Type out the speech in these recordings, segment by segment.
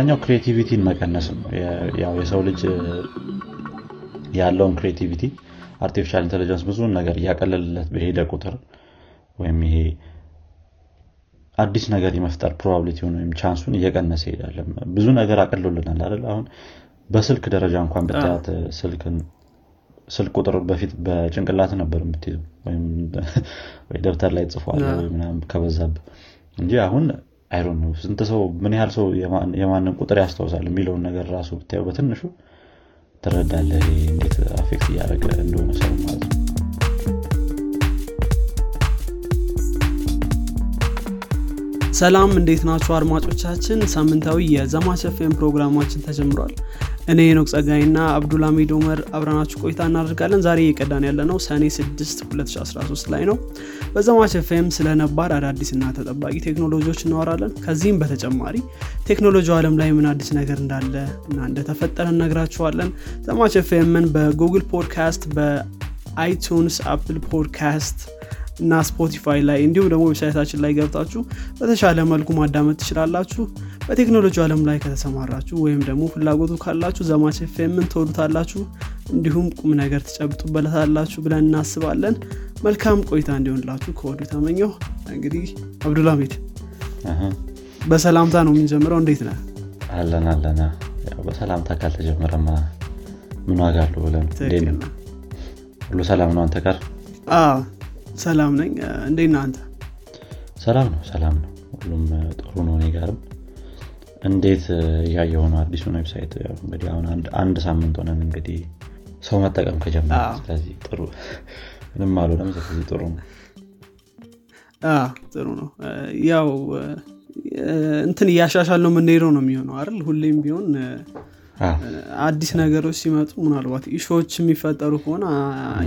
ኛው creativity ን መቀነስ ነው። ያው የሰው ልጅ ያለውን creativity artificial intelligence ብዙውን ነገር እያቀለልለት በሄደ ቁጥር ወይም ይሄ አዲስ ነገር የመፍጠር probability ውን ወይም chance ኡን እየቀነሰ ይሄዳል። ብዙ ነገር አቅሎልናል አይደል? አሁን በስልክ ደረጃ እንኳን ብታያት ስልክ ቁጥር በፊት በጭንቅላት ነበር የምትይዘው። ወይ ደብተር ላይ ጽፈሃል ከበዛብ እንጂ አሁን አይሮ ነው ስንት ሰው ምን ያህል ሰው የማንን ቁጥር ያስታውሳል የሚለውን ነገር ራሱ ብታየው በትንሹ ትረዳለህ እንዴት አፌክት እያደረገ እንደሆነ ሰው ሰላም እንዴት ናችሁ አድማጮቻችን? ሳምንታዊ የዘማች ኤፍኤም ፕሮግራማችን ተጀምሯል። እኔ ኖቅ ጸጋይና አብዱልሚድ ኡመር አብረናችሁ ቆይታ እናደርጋለን። ዛሬ የቀዳን ያለ ነው ሰኔ 6 2013 ላይ ነው። በዘማች ኤፍኤም ስለ ነባር አዳዲስና ተጠባቂ ቴክኖሎጂዎች እናወራለን። ከዚህም በተጨማሪ ቴክኖሎጂ አለም ላይ ምን አዲስ ነገር እንዳለ እና እንደተፈጠረ እነግራችኋለን። ዘማች ኤፍኤምን በጉግል ፖድካስት በአይቱንስ አፕል ፖድካስት እና ስፖቲፋይ ላይ እንዲሁም ደግሞ website ኣችን ላይ ገብታችሁ በተሻለ መልኩ ማዳመጥ ትችላላችሁ። በቴክኖሎጂ አለም ላይ ከተሰማራችሁ ወይም ደግሞ ፍላጎቱ ካላችሁ ዘማች ኤፍኤምን ትወዱታላችሁ እንዲሁም ቁም ነገር ትጨብጡበለታላችሁ ብለን እናስባለን። መልካም ቆይታ እንዲሆንላችሁ ከወዱ ተመኘው እንግዲህ አብዱልሚድ በሰላምታ ነው የምንጀምረው። እንዴት ነ አለን አለን። በሰላምታ ካልተጀመረማ ምን ዋጋ አሉ ብለን? ሁሉ ሰላም ነው አንተ ጋር ሰላም ነኝ። እንዴት አንተ? ሰላም ነው ሰላም ነው። ሁሉም ጥሩ ነው እኔ ጋርም። እንዴት እያየው ነው አዲሱን website? እንግዲህ አሁን አንድ ሳምንት ሆነን እንግዲህ ሰው መጠቀም ከጀመረ ስለዚህ ጥሩ ምንም አልሆነም ስለዚህ ጥሩ ነው። ጥሩ ነው። ያው እንትን እያሻሻልን ነው የምንሄደው ነው የሚሆነው አይደል? ሁሌም ቢሆን አዲስ ነገሮች ሲመጡ ምናልባት issue ዎች የሚፈጠሩ ከሆነ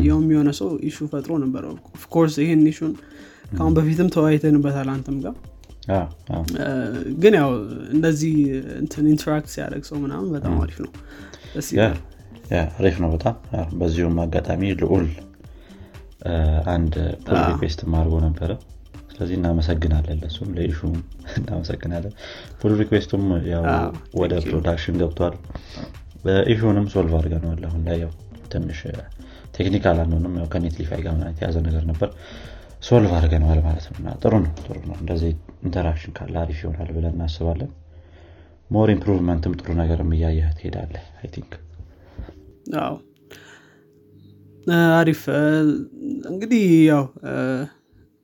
ያውም የሆነ ሰው issue ፈጥሮ ነበር። of course ይህን issue ን ከአሁን በፊትም ተወያይተንበታል አንተም ጋር። ግን ያው እንደዚህ እንትን interact ሲያደርግ ሰው ምናምን በጣም አሪፍ ነው። አሪፍ ነው በጣም በዚሁም አጋጣሚ ልዑል አንድ pull request አድርጎ ነበረ ስለዚህ እናመሰግናለን ለሱም ለ issue ም እናመሰግናለን። pull request ኡም ያው ወደ production ገብቷል። issue ንም solve አድርገነዋል አሁን ላይ ያው ትንሽ technical አንሆንም። ያው ከኔትሊፋይ ጋር የተያዘ ነገር ነበር። solve አድርገነዋል ማለት ነው። ጥሩ ነው ጥሩ ነው። እንደዚህ interaction ካለ አሪፍ ይሆናል ብለን እናስባለን። more improvement ም ጥሩ ነገርም እያየህ ትሄዳለህ I think። አሪፍ። እንግዲህ ያው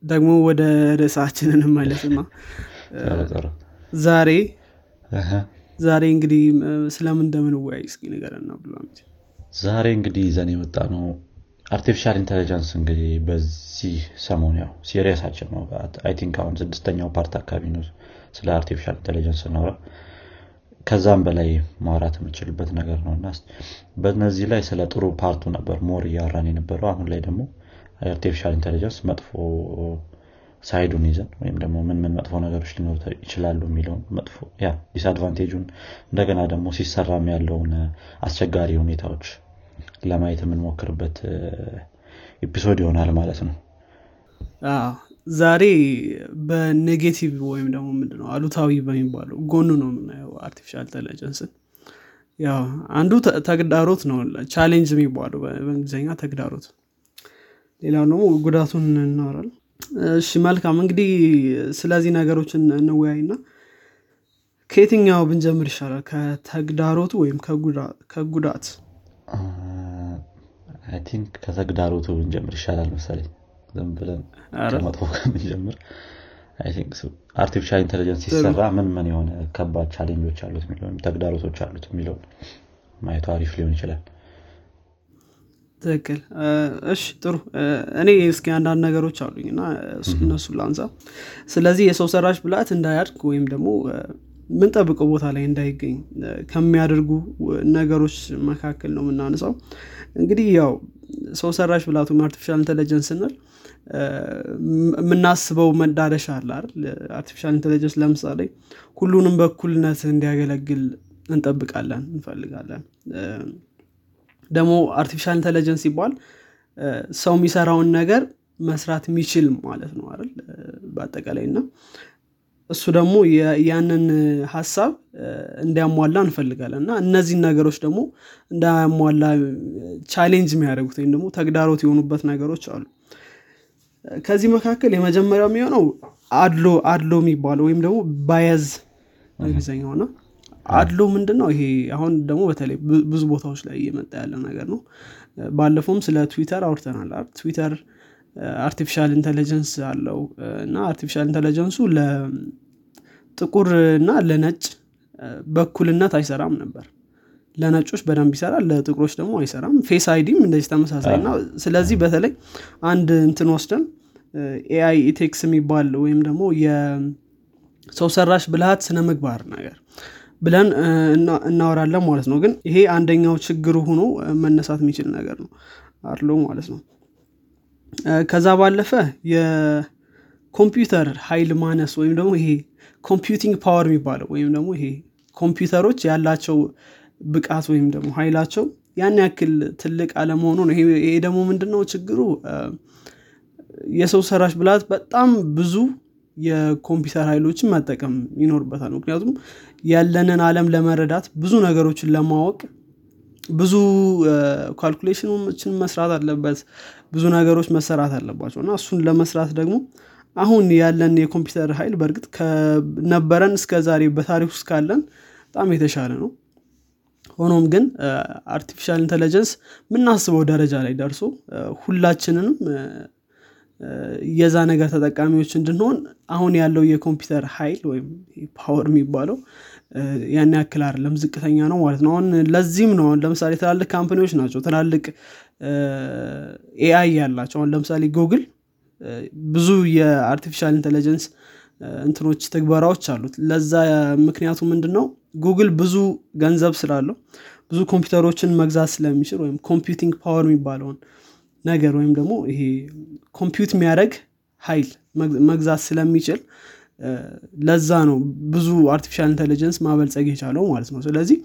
ደግሞ ወደ ርዕሳችን እንመለስና ዛሬ ዛሬ እንግዲህ ስለምን እንደምንወያይ እስኪ ንገረና ብሎ ዛሬ እንግዲህ ይዘን የመጣ ነው artificial intelligence እንግዲህ በዚህ ሰሞን ያው series ኣችን ነው። I think አሁን ስድስተኛው part አካባቢ ነው ስለ artificial intelligence ስናወራ። ከዛም በላይ ማውራት የምችልበት ነገር ነው። እና በነዚህ ላይ ስለ ጥሩ part ኡ ነበር more እያወራን የነበረው። አሁን ላይ ደግሞ artificial intelligence መጥፎ side ኡን ይዘን ወይም ደግሞ ምን ምን መጥፎ ነገሮች ሊኖሩ ይችላሉ የሚለውን መጥፎ ያ disadvantage ኡን እንደገና ደግሞ ሲሰራም ያለውን አስቸጋሪ ሁኔታዎች ለማየት የምንሞክርበት episode ይሆናል ማለት ነው። ዛሬ በ negative ወይም ደግሞ ምንድነው አሉታዊ በሚባለው ጎኑ ነው የምናየው artificial intelligence ን ያው አንዱ ተግዳሮት ነው challenge የሚባለው በእንግሊዝኛ ተግዳሮት ሌላው ደግሞ ጉዳቱን እናወራል እሺ መልካም እንግዲህ ስለዚህ ነገሮች እንወያይና ከየትኛው ብንጀምር ይሻላል? ከተግዳሮቱ ወይም ከጉዳቱ? think ከተግዳሮቱ ብንጀምር ይሻላል መሰለኝ። ዝም ብለን ከመጥፎ ከምንጀምር artificial intelligence ሲሰራ ምን ምን የሆነ ከባድ challenge ኦች አሉት የሚለው ተግዳሮቶች አሉት የሚለውን ማየቱ አሪፍ ሊሆን ይችላል ትክክል። እሺ ጥሩ። እኔ እስኪ አንዳንድ ነገሮች አሉኝ እና እነሱ ላንሳ። ስለዚህ የሰው ሰራሽ ብልሃት እንዳያድግ ወይም ደግሞ ምንጠብቀው ቦታ ላይ እንዳይገኝ ከሚያደርጉ ነገሮች መካከል ነው የምናነሳው። እንግዲህ ያው ሰው ሰራሽ ብልሃቱ artificial intelligence ስንል የምናስበው መዳረሻ አለ artificial intelligence ለምሳሌ ሁሉንም በእኩልነት እንዲያገለግል እንጠብቃለን እንፈልጋለን ደግሞ artificial intelligence ሲባል ሰው የሚሰራውን ነገር መስራት የሚችል ማለት ነው አይደል? በአጠቃላይ እና እሱ ደግሞ ያንን ሀሳብ እንዲያሟላ እንፈልጋለን እና እነዚህን ነገሮች ደግሞ እንዳያሟላ challenge የሚያደርጉት ወይም ደግሞ ተግዳሮት የሆኑበት ነገሮች አሉ። ከዚህ መካከል የመጀመሪያው የሚሆነው አድሎ አድሎ የሚባለው ወይም ደግሞ bias እንግሊዝኛው ና አድሎ ምንድን ነው ይሄ አሁን ደግሞ በተለይ ብዙ ቦታዎች ላይ እየመጣ ያለ ነገር ነው። ባለፈውም ስለ ትዊተር አውርተናል ትዊተር artificial intelligence አለው። እና artificial intelligence ኡ ለጥቁር እና ለነጭ በኩልነት አይሰራም ነበር። ለነጮች በደንብ ይሰራል ለጥቁሮች ደግሞ አይሰራም። Face ID ም እንደዚህ ተመሳሳይ እና ስለዚህ በተለይ አንድ እንትን ወስደን AI ethics የሚባል ወይም ደግሞ የሰው ሰራሽ ብልሃት ስነ ምግባር ነገር ብለን እናወራለን ማለት ነው። ግን ይሄ አንደኛው ችግሩ ሆኖ መነሳት የሚችል ነገር ነው አድሎ ማለት ነው። ከዛ ባለፈ የኮምፒውተር ሀይል ማነስ ወይም ደግሞ ይሄ computing power የሚባለው ወይም ደግሞ ይሄ ኮምፒውተሮች ያላቸው ብቃት ወይም ደግሞ ሀይላቸው ያን ያክል ትልቅ አለመሆኑ ነው። ይሄ ደግሞ ምንድነው ችግሩ? የሰው ሰራሽ ብላት በጣም ብዙ የኮምፒውተር ኃይሎችን መጠቀም ይኖርበታል። ምክንያቱም ያለንን አለም ለመረዳት ብዙ ነገሮችን ለማወቅ ብዙ ካልኩሌሽኖችን መስራት አለበት ብዙ ነገሮች መሰራት አለባቸው እና እሱን ለመስራት ደግሞ አሁን ያለን የኮምፒውተር ኃይል በእርግጥ ከነበረን እስከ ዛሬ በታሪክ ውስጥ ካለን በጣም የተሻለ ነው። ሆኖም ግን artificial intelligence የምናስበው ደረጃ ላይ ደርሶ ሁላችንንም የዛ ነገር ተጠቃሚዎች እንድንሆን አሁን ያለው የኮምፒውተር ኃይል ወይም power የሚባለው ያን ያክል አይደለም ዝቅተኛ ነው ማለት ነው። አሁን ለዚህም ነው አሁን ለምሳሌ ትላልቅ company ዎች ናቸው ትላልቅ AI ያላቸው። አሁን ለምሳሌ ጉግል ብዙ የ artificial intelligence እንትኖች ትግበራዎች አሉት። ለዛ ምክንያቱ ምንድን ነው ጉግል ብዙ ገንዘብ ስላለው ብዙ ኮምፒውተሮችን መግዛት ስለሚችል ወይም computing power የሚባለውን ነገር ወይም ደግሞ ይሄ compute የሚያደረግ ሀይል መግዛት ስለሚችል ለዛ ነው ብዙ artificial intelligence ማበልጸግ የቻለው ማለት ነው። ስለዚህ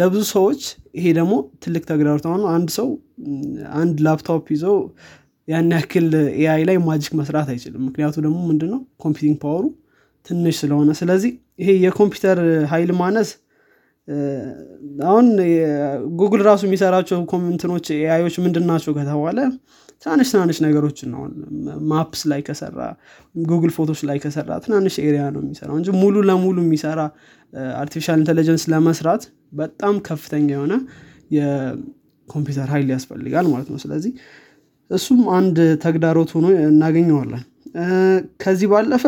ለብዙ ሰዎች ይሄ ደግሞ ትልቅ ተግዳሮት ነው። አንድ ሰው አንድ ላፕቶፕ ይዞ ያን ያክል AI ላይ magic መስራት አይችልም። ምክንያቱ ደግሞ ምንድነው? computing power ኡ ትንሽ ስለሆነ። ስለዚህ ይሄ የኮምፒውተር ሀይል ማነስ አሁን ጉግል ራሱ የሚሰራቸው ኮምንትኖች AI ኦች ምንድን ናቸው ከተባለ ትናንሽ ትናንሽ ነገሮችን ነው። Maps ላይ ከሰራ ጉግል ፎቶች ላይ ከሰራ ትናንሽ area ነው የሚሰራው እንጂ ሙሉ ለሙሉ የሚሰራ artificial intelligence ለመስራት በጣም ከፍተኛ የሆነ የኮምፒውተር ሀይል ያስፈልጋል ማለት ነው። ስለዚህ እሱም አንድ ተግዳሮት ሆኖ እናገኘዋለን። ከዚህ ባለፈ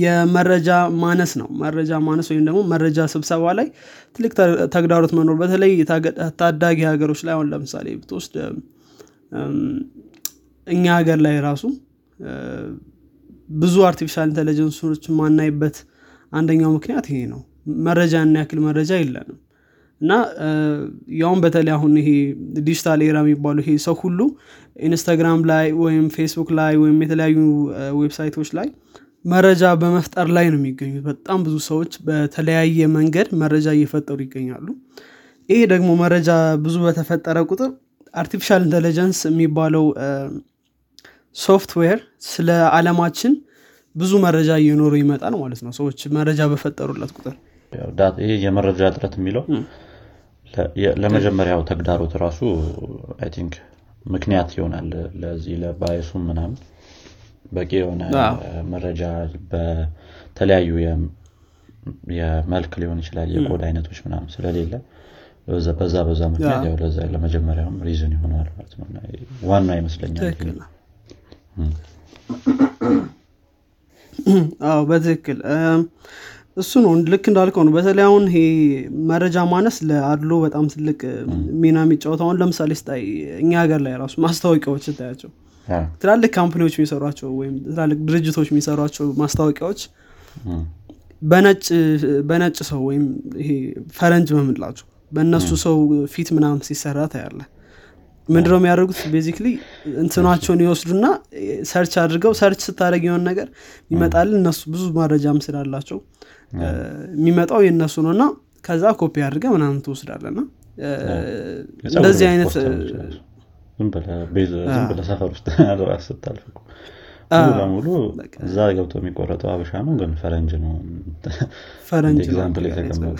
የመረጃ ማነስ ነው። መረጃ ማነስ ወይም ደግሞ መረጃ ስብሰባ ላይ ትልቅ ተግዳሮት መኖር በተለይ ታዳጊ ሀገሮች ላይ አሁን ለምሳሌ ብትወስድ እኛ ሀገር ላይ ራሱ ብዙ artificial intelligence ኦች ማናይበት አንደኛው ምክንያት ይሄ ነው። መረጃ ያክል መረጃ የለንም። እና ያውም በተለይ አሁን ይሄ digital era የሚባሉ ይሄ ሰው ሁሉ ኢንስታግራም ላይ ወይም ፌስቡክ ላይ ወይም የተለያዩ ዌብሳይቶች ላይ መረጃ በመፍጠር ላይ ነው የሚገኙት። በጣም ብዙ ሰዎች በተለያየ መንገድ መረጃ እየፈጠሩ ይገኛሉ። ይሄ ደግሞ መረጃ ብዙ በተፈጠረ ቁጥር artificial intelligence የሚባለው ሶፍትዌር ስለ አለማችን ብዙ መረጃ እየኖረው ይመጣል ማለት ነው ሰዎች መረጃ በፈጠሩለት ቁጥር። ይሄ የመረጃ እጥረት የሚለው ለመጀመሪያው ተግዳሮት ራሱ think ምክንያት ይሆናል ለዚህ ለ bias ኡም ምናምን በቂ የሆነ መረጃ በተለያዩ የመልክ ሊሆን ይችላል የቆዳ አይነቶች ምናምን ስለሌለ በዛ በዛ ምክንያት ለመጀመሪያውም reason ይሆነዋል ማለት ነው። ዋና ይመስለኛል አዎ በትክክል። እሱ ነው ልክ እንዳልከው ነው። በተለይ አሁን ይሄ መረጃ ማነስ ለአድሎ በጣም ትልቅ ሚና የሚጫወት አሁን ለምሳሌ ስታይ እኛ ሀገር ላይ ራሱ ማስታወቂያዎች ስታያቸው ትላልቅ company ዎች የሚሰሯቸው ወይም ትላልቅ ድርጅቶች የሚሰሯቸው ማስታወቂያዎች በነጭ ሰው ወይም ይሄ ፈረንጅ በምንላቸው በእነሱ ሰው ፊት ምናምን ሲሰራ ታያለ ምንድነው የሚያደርጉት? basically እንትናቸውን ይወስዱና search አድርገው search ስታደረግ የሆን ነገር ይመጣል። እነሱ ብዙ መረጃም ስላላቸው የሚመጣው የእነሱ ነው እና ከዛ ኮፒ አድርገ ምናምን ትወስዳለና እንደዚህ አይነት ዝም ብለ ሰፈር ውስጥ ስታልፍ ሙሉ ለሙሉ እዛ ገብቶ የሚቆረጠው አበሻ ነው ግን ፈረንጅ ነው? ፈረንጅ example የተቀመጠ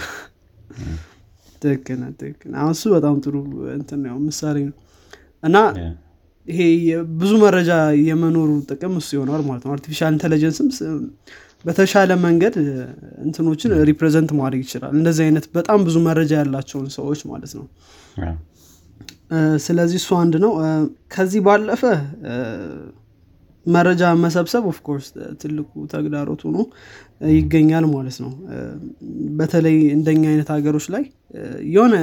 ትክክል ትክክል አሁን እሱ በጣም ጥሩ እንትን ነው ምሳሌ ነው። እና ይሄ ብዙ መረጃ የመኖሩ ጥቅም እሱ ይሆናል ማለት ነው። artificial intelligence ም በተሻለ መንገድ እንትኖችን represent ማድረግ ይችላል። እንደዚህ አይነት በጣም ብዙ መረጃ ያላቸውን ሰዎች ማለት ነው ስለዚህ እሱ አንድ ነው። ከዚህ ባለፈ መረጃ መሰብሰብ of course ትልቁ ተግዳሮት ሆኖ ይገኛል ማለት ነው። በተለይ እንደኛ አይነት ሀገሮች ላይ የሆነ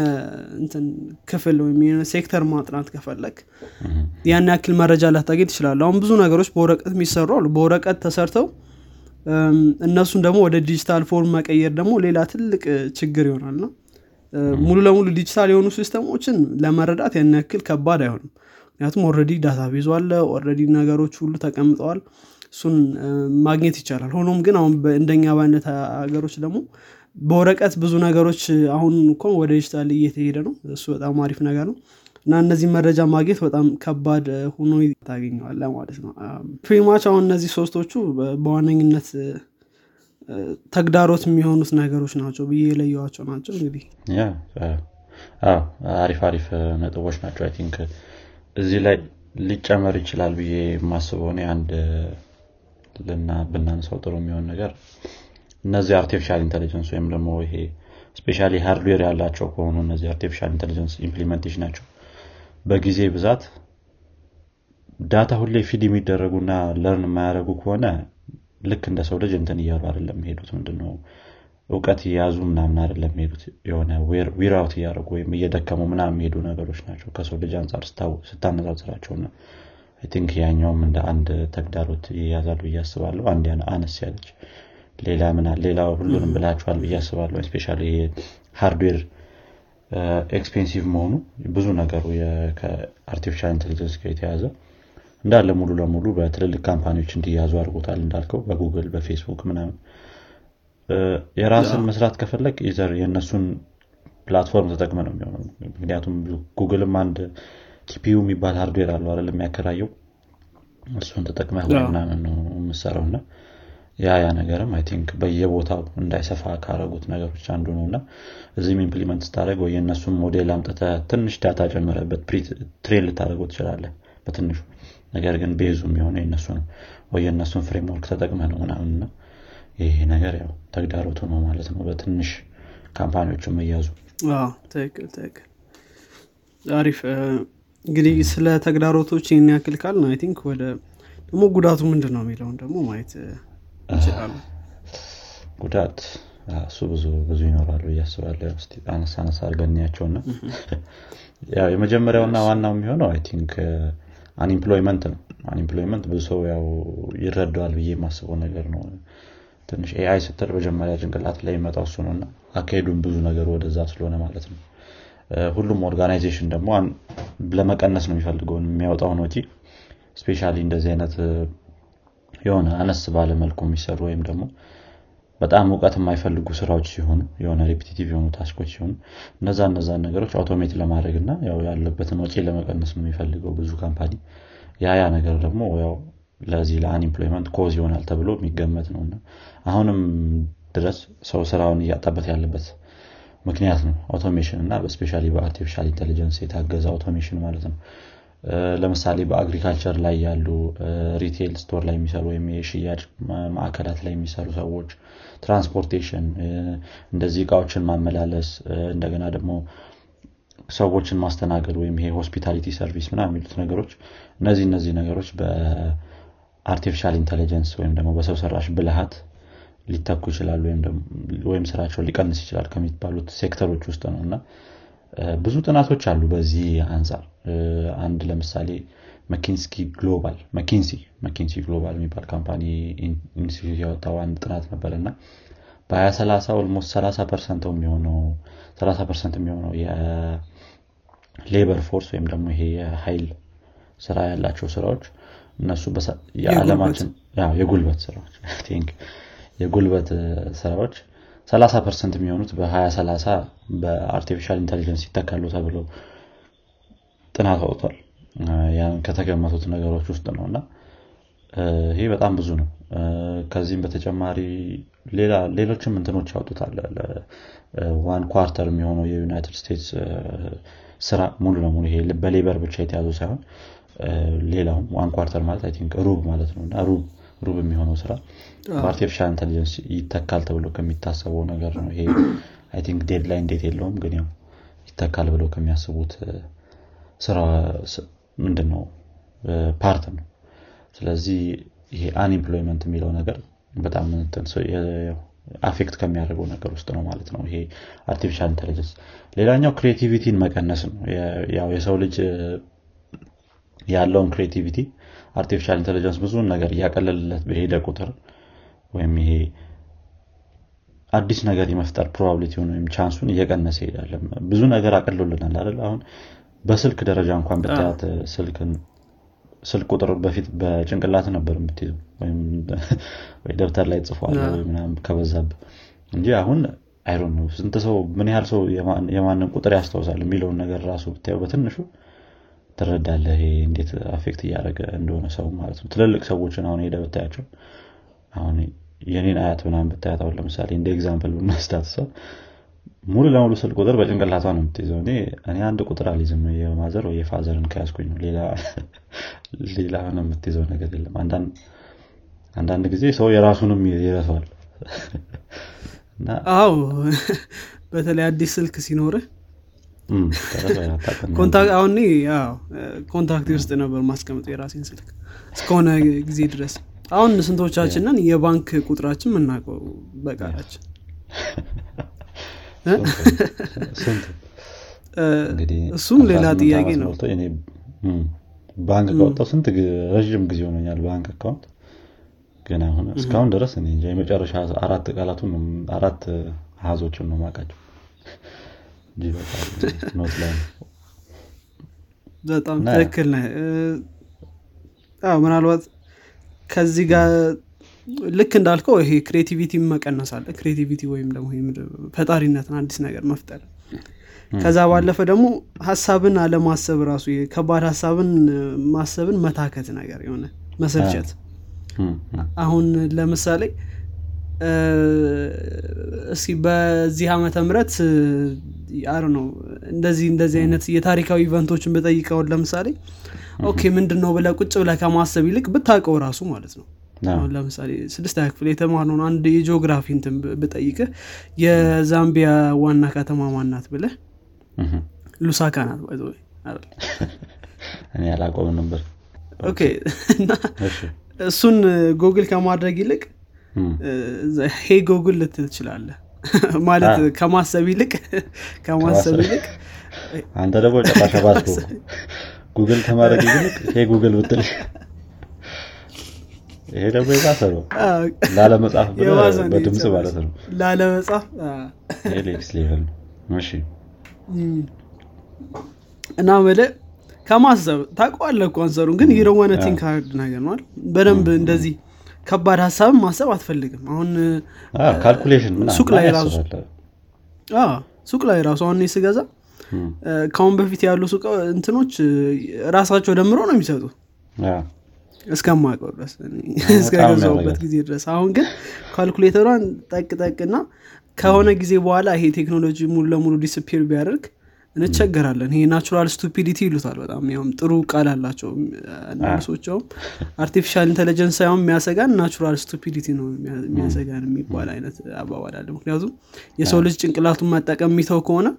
እንትን ክፍል ወይም የሆነ ሴክተር ማጥናት ከፈለግ ያን ያክል መረጃ ላታገኝ ትችላለ አሁን ብዙ ነገሮች በወረቀት የሚሰሩ አሉ። በወረቀት ተሰርተው እነሱን ደግሞ ወደ digital form መቀየር ደግሞ ሌላ ትልቅ ችግር ይሆናል። ነው ሙሉ ለሙሉ ዲጂታል የሆኑ system ኦችን ለመረዳት ያን ያክል ከባድ አይሆንም። ምክንያቱም already database ኡ አለ already ነገሮች ሁሉ ተቀምጠዋል። እሱን ማግኘት ይቻላል። ሆኖም ግን አሁን እንደኛ በአይነት ሀገሮች ደግሞ በወረቀት ብዙ ነገሮች አሁን እኮ ወደ ዲጂታል እየተሄደ ነው። እሱ በጣም አሪፍ ነገር ነው። እና እነዚህ መረጃ ማግኘት በጣም ከባድ ሆኖ ታገኘዋለህ ማለት ነው። pretty much አሁን እነዚህ ሶስቶቹ በዋነኝነት ተግዳሮት የሚሆኑት ነገሮች ናቸው ብዬ የለየዋቸው ናቸው እንግዲህ። አሪፍ አሪፍ ነጥቦች ናቸው። I think እዚህ ላይ ሊጨመር ይችላል ብዬ የማስበው እኔ አንድ ብናነሳው ጥሩ የሚሆን ነገር እነዚህ artificial intelligence ወይም ደግሞ ይሄ special hardware ያላቸው ከሆኑ እነዚህ artificial intelligence implementation ናቸው በጊዜ ብዛት data ሁሌ feed የሚደረጉና learn የማያደርጉ ከሆነ ልክ እንደ ሰው ልጅ እንትን እያሉ አይደለም ሄዱት ምንድነው? እውቀት እየያዙ ምናምን አይደለም ሄዱት የሆነ wear out እያደረጉ ወይም እየደከሙ ምናምን የሚሄዱ ነገሮች ናቸው ከሰው ልጅ አንጻር ስታነጻጽራቸው። እና I think ያኛውም እንደ አንድ ተግዳሮት ይያዛሉ ብዬ አስባለሁ። አንድ አነስ ያለች ሌላ ምና ሌላ ሁሉንም ብላችኋል ብዬ አስባለሁ። special hardware expensive መሆኑ ብዙ ነገሩ ከ artificial intelligence ጋር የተያዘ እንዳለ ሙሉ ለሙሉ በትልልቅ company ዎች እንዲያዙ አድርጎታል እንዳልከው በ Google በ Facebook ምናምን። የራስን መስራት ከፈለግህ either የእነሱን platform ተጠቅመህ ነው የሚሆነው። ምክንያቱም ጉግልም አንድ TPU የሚባል hardware አለው አለ የሚያከራየው? እሱን ተጠቅመህ ምናምን ነው የምትሰራው እና ያ ያ ነገርም I think በየቦታው እንዳይሰፋ ካረጉት ነገሮች አንዱ ነው። እና እዚህም implement ስታደርግ ወይ የእነሱን ሞዴል አምጥተ ትንሽ data ጨምረህበት train ልታደርገው ትችላለ በትንሹ ነገር ግን base ኡ የሚሆነው የነሱ ነው ወይ የእነሱን framework ተጠቅመህ ነው ምናምን ይሄ ነገር ያው ተግዳሮቱ ነው ማለት ነው በትንሽ company ዎች መያዙ። ትክክል ትክክል። አሪፍ። እንግዲህ ስለ ተግዳሮቶች ይህን ያክል ካልን I think ወደ ደግሞ ጉዳቱ ምንድን ነው የሚለውን ደግሞ ማየት እንችላለን። ጉዳት እሱ ብዙ ብዙ ይኖራሉ እያስባለ አነሳ አነሳ አርገንያቸውና የመጀመሪያውና ዋናው የሚሆነው I think unemployment ነው. unemployment ብዙ ሰው ያው ይረዳዋል ብዬ የማስበው ነገር ነው። ትንሽ AI ስትል መጀመሪያ ጭንቅላት ላይ ይመጣው እሱ ነው እና አካሄዱን ብዙ ነገር ወደዛ ስለሆነ ማለት ነው። ሁሉም organization ደግሞ ለመቀነስ ነው የሚፈልገውን የሚያወጣውን ወጪ especially እንደዚህ አይነት የሆነ አነስ ባለ መልኩ የሚሰሩ ወይም ደግሞ በጣም እውቀት የማይፈልጉ ስራዎች ሲሆኑ የሆነ repetitive የሆኑ task ኦች ሲሆኑ እነዛ እነዛ ነገሮች automate ለማድረግ እና ያለበትን ወጪ ለመቀነስ ነው የሚፈልገው ብዙ company ያ ያ ነገር ደግሞ ያው ለዚህ ለ unemployment cause ይሆናል ተብሎ የሚገመት ነው እና አሁንም ድረስ ሰው ስራውን እያጣበት ያለበት ምክንያት ነው automation እና በ especially በ artificial intelligence የታገዘ automation ማለት ነው። ለምሳሌ በ agriculture ላይ ያሉ retail store ላይ የሚሰሩ ወይም የሽያጭ ማዕከላት ላይ የሚሰሩ ሰዎች transportation እንደዚህ እቃዎችን ማመላለስ እንደገና ደግሞ ሰዎችን ማስተናገድ ወይም ይሄ hospitality service ምና የሚሉት ነገሮች እነዚህ እነዚህ ነገሮች በ artificial intelligence ወይም ደግሞ በሰው ሰራሽ ብልሃት ሊተኩ ይችላሉ ወይም ስራቸው ሊቀንስ ይችላል ከሚባሉት ሴክተሮች ውስጥ ነው። እና ብዙ ጥናቶች አሉ በዚህ አንጻር አንድ ለምሳሌ McKinsey Global McKinsey McKinsey Global የሚባል company institute ያወጣው አንድ ጥናት ነበር እና በ2030 almost 30 percent የሚሆነው 30 percent የሚሆነው የ labor force ወይም ደግሞ ይሄ የሀይል ስራ ያላቸው ስራዎች እነሱ የዓለማችን የጉልበት? ስራዎች የጉልበት ስራዎች 30 percent የሚሆኑት በ2030 በ artificial intelligence ይተካሉ ተብሎ ጥናት አውጥቷል ከተገመቱት ነገሮች ውስጥ ነው እና ይሄ በጣም ብዙ ነው። ከዚህም በተጨማሪ ሌሎችም እንትኖች ያወጡታል። one quarter የሚሆነው የ United States ስራ ሙሉ ለሙሉ ይሄ በ labor ብቻ የተያዙ ሳይሆን ሌላውም one quarter ማለት I think ሩብ ማለት ነው እና ሩብ ሩብ የሚሆነው ስራ በ artificial intelligence ይተካል ተብሎ ከሚታሰበው ነገር ነው። ይሄ I think deadline date የለውም ግን ያው ይተካል ብለው ከሚያስቡት ምንድን ነው part ነው። ስለዚህ ይሄ unemployment የሚለው ነገር በጣም affect ከሚያደርገው ነገር ውስጥ ነው ማለት ነው። ይሄ artificial intelligence ሌላኛው creativity ን መቀነስ ነው። ያው የሰው ልጅ ያለውን creativity artificial intelligence ብዙን ነገር እያቀለልለት በሄደ ቁጥር ወይም ይሄ አዲስ ነገር የመፍጠር probability ውን ወይም chance ኡን እየቀነሰ ይሄዳል። ብዙ ነገር አቅሎልናል አይደል? አሁን በስልክ ደረጃ እንኳን ብታያት ስልክን ስልክ ቁጥር በፊት በጭንቅላት ነበር የምትይዘው ወይ ደብተር ላይ ጽፏል ምናምን ከበዛብ እንጂ አሁን አይሮን ነው ስንት ሰው ምን ያህል ሰው የማንን ቁጥር ያስታውሳል የሚለውን ነገር ራሱ ብታየው በትንሹ ትረዳለህ ይሄ እንዴት affect እያደረገ እንደሆነ ሰው ማለት ነው። ትልልቅ ሰዎችን አሁን ሄደ ብታያቸው አሁን የኔን አያት ምናምን ብታያት አሁን ለምሳሌ እንደ example ብንወስዳት ሰው ሙሉ ለሙሉ ስልክ ቁጥር በጭንቅላቷ ነው የምትይዘው። እኔ አንድ ቁጥር አልይዝም። የ mother ወይ የ father ን ከያዝኩኝ ነው። ሌላ ነው የምትይዘው ነገር የለም። አንዳንድ ጊዜ ሰው የራሱንም ይረሳዋል። አዎ በተለይ አዲስ ስልክ ሲኖርህ አሁን contact ውስጥ ነበር ማስቀምጠው የራሴን ስልክ እስከሆነ ጊዜ ድረስ። አሁን ስንቶቻችንን? የባንክ ቁጥራችን የምናውቀው በቃላችን እሱም ሌላ ጥያቄ ነው። ባንክ ካወጣው ስንት ረዥም ጊዜ ሆኖኛል ባንክ account። ግን አሁን እስካሁን ድረስ የመጨረሻ አራት ቃላቱን አራት አሃዞችን ነው ማቃቸው note ላይ በጣም ትክክል ምናልባት ከዚህ ጋር ልክ እንዳልከው ይሄ creativity መቀነስ አለ። creativity ወይም ደግሞ ፈጣሪነትን አዲስ ነገር መፍጠር። ከዛ ባለፈ ደግሞ ሀሳብን አለማሰብ ራሱ ከባድ ሀሳብን ማሰብን መታከት ነገር የሆነ መሰልቸት። አሁን ለምሳሌ እስኪ በዚህ ዓመተ ምህረት አር ነው እንደዚህ እንደዚህ አይነት የታሪካዊ event ኦችን ብጠይቀውን ለምሳሌ okay ምንድን ነው ብለ ቁጭ ብለ ከማሰብ ይልቅ ብታውቀው ራሱ ማለት ነው አሁን ለምሳሌ ስድስተኛ ክፍል የተማርነውን አንድ የጂኦግራፊ እንትን ብጠይቅህ የዛምቢያ ዋና ከተማ ማናት ብለህ ሉሳካ ናት እኔ አላቆም ነበር። እና እሱን ጉግል ከማድረግ ይልቅ ሄ ጉግል ልትል ትችላለህ። ማለት ከማሰብ ይልቅ ከማሰብ ይልቅ አንተ ደግሞ ባስኮ ጉግል ከማድረግ ይልቅ ሄ ጉግል ብትል ይሄ ደግሞ የባሰ ነው። ላለመጻፍ በድምፅ ማለት ነው። ላለመጻፍ ሌክስ ሌቨል ነው። እሺ። እና በለ ከማሰብ ታውቀዋለህ እኮ አንሰሩን ግን የረዋነ ቲንክ ሃርድ ነገር ነው በደንብ እንደዚህ ከባድ ሀሳብን ማሰብ አትፈልግም። አሁን ካልኩሌሽን ሱቅ ላይ ራሱ ሱቅ ላይ ራሱ አሁን ስገዛ ከአሁን በፊት ያሉ ሱቅ እንትኖች ራሳቸው ደምሮ ነው የሚሰጡ እስከማቀው ድረስ እስከገዛውበት ጊዜ ድረስ። አሁን ግን ካልኩሌተሯን ጠቅ ጠቅና ከሆነ ጊዜ በኋላ ይሄ ቴክኖሎጂ ሙሉ ለሙሉ disappear ቢያደርግ እንቸገራለን። ይሄ natural stupidity ይሉታል በጣም ያውም ጥሩ ቃል አላቸው። ሰዎችውም artificial intelligence ሳይሆን የሚያሰጋን natural stupidity ነው የሚያሰጋን የሚባል አይነት አባባል አለ። ምክንያቱም የሰው ልጅ ጭንቅላቱን መጠቀም የሚተው ከሆነ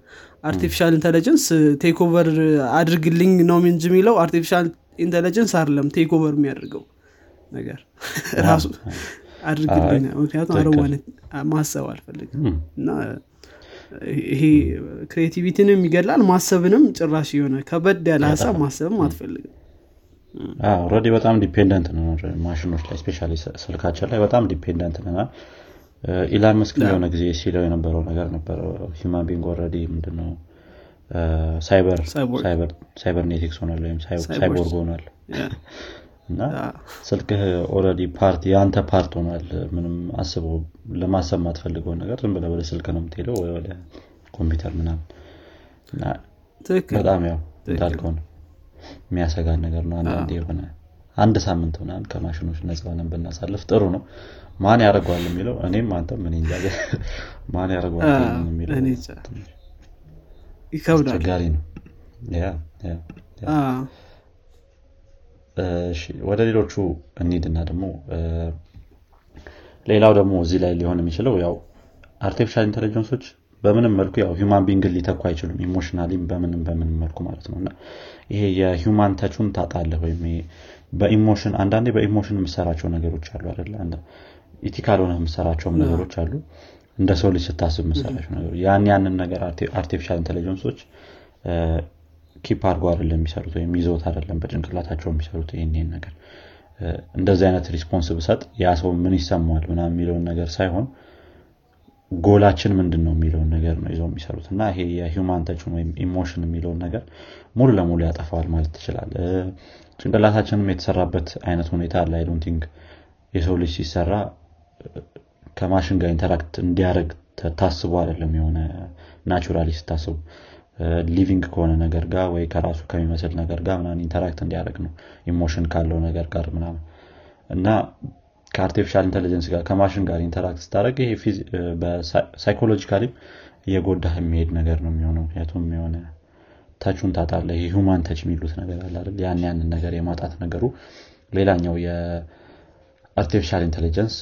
artificial intelligence take over አድርግልኝ ነው እንጂ የሚለው artificial intelligence አይደለም take over የሚያደርገው ነገር ራሱ አድርግልኝ ምክንያቱም አረዋነት ማሰብ አልፈልግም። እና ይሄ creativity ንም ይገላል ማሰብንም ጭራሽ የሆነ ከበድ ያለ ሀሳብ ማሰብም አትፈልግም። already በጣም dependent ነው ማሽኖች ላይ especially ስልካችን ላይ በጣም dependent ሆነናል ኢላን መስክ የሆነ ጊዜ ሲለው የነበረው ነገር ነበረ human being already ምንድነው cybernetics ሆኗል ወይም cyborg ሆኗል። እና ስልክህ already part የአንተ part ሆኗል። ምንም አስበው ለማሰብ ማትፈልገውን ነገር ዝም ብለ ወደ ስልክ ነው የምትሄደው ወደ ኮምፒውተር ምናምን። በጣም ያው እንዳልከው ነው። የሚያሰጋን ነገር ነው። አንዳንድ የሆነ አንድ ሳምንት ምናምን ከማሽኖች ነፃ ሆነን ብናሳልፍ ጥሩ ነው። ማን ያደርገዋል የሚለው እኔም አንተም ምን ማን ያደርገዋል የሚለው ይከብዳል። ወደ ሌሎቹ እንሂድና ደግሞ ሌላው ደግሞ እዚህ ላይ ሊሆን የሚችለው ያው artificial intelligence ኦች በምንም መልኩ ያው human being ን ሊተኩ አይችሉም emotionally ም በምንም በምንም መልኩ ማለት ነው። እና ይሄ የ human touch ኡን ታጣለህ ወይም በ emotion አንዳንዴ በ emotion የምሰራቸው ነገሮች አሉ አንድ ethical ሆነ የምሰራቸውም ነገሮች አሉ እንደ ሰው ልጅ ስታስብ የምሰራቸው ነገሮች ያን ያንን ነገር artificial intelligence ኦች keep አድርጎ አይደለም የሚሰሩት ወይም ይዘውት አይደለም በጭንቅላታቸው የሚሰሩት ይህን ነገር። እንደዚህ አይነት response ብሰጥ ያ ሰው ምን ይሰማዋል ምናምን የሚለውን ነገር ሳይሆን ጎላችን ምንድን ነው የሚለውን ነገር ነው ይዘው የሚሰሩት። እና ይሄ የ human touch ን ወይም emotion የሚለውን ነገር ሙሉ ለሙሉ ያጠፋዋል ማለት ትችላል ጭንቅላታችንም የተሰራበት አይነት ሁኔታ አለ። I don't think የሰው ልጅ ሲሰራ ከማሽን ጋር interact እንዲያደርግ ተ- ታስቦ አይደለም የሆነ naturally ስታስቡ living ከሆነ ነገር ጋር ወይ ከራሱ ከሚመስል ነገር ጋር ምናምን interact እንዲያደርግ ነው emotion ካለው ነገር ጋር ምናምን። እና ከ artificial intelligence ጋር ከማሽን ጋር interact ስታደረግ ይሄ psychologically እየጎዳህ የሚሄድ ነገር ነው የሚሆነው። ምክንያቱም የሆነ touch ኡን ታጣለህ የ human touch የሚሉት ነገር አለ አይደል? ያን ያንን ነገር የማጣት ነገሩ ሌላኛው የ artificial intelligence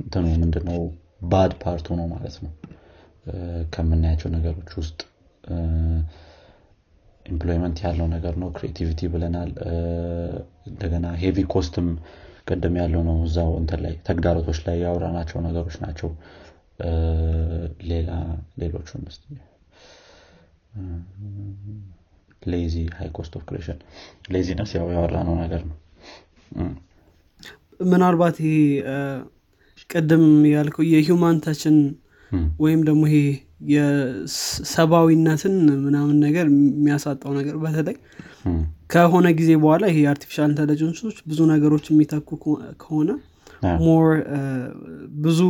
እንትኑ ምንድነው? bad part ኡ ነው ማለት ነው። ከምናያቸው ነገሮች ውስጥ employment ያለው ነገር ነው። creativity ብለናል። እንደገና heavy cost ም ቅድም ያለው ነው። እዛው እንትን ላይ ተግዳሮቶች ላይ ያወራናቸው ነገሮች ናቸው። ሌላ ሌሎቹን lazy high cost of creation laziness ያው ያወራነው ነገር ነው ምናልባት ይሄ ቅድም ያልከው የ human touch ን እም፣ ወይም ደግሞ ይሄ የሰብአዊነትን ምናምን ነገር የሚያሳጣው ነገር በተለይ ከሆነ ጊዜ በኋላ ይሄ የ artificial intelligence ኦች ብዙ ነገሮች የሚተኩ ከሆ- ከሆነ more ብዙ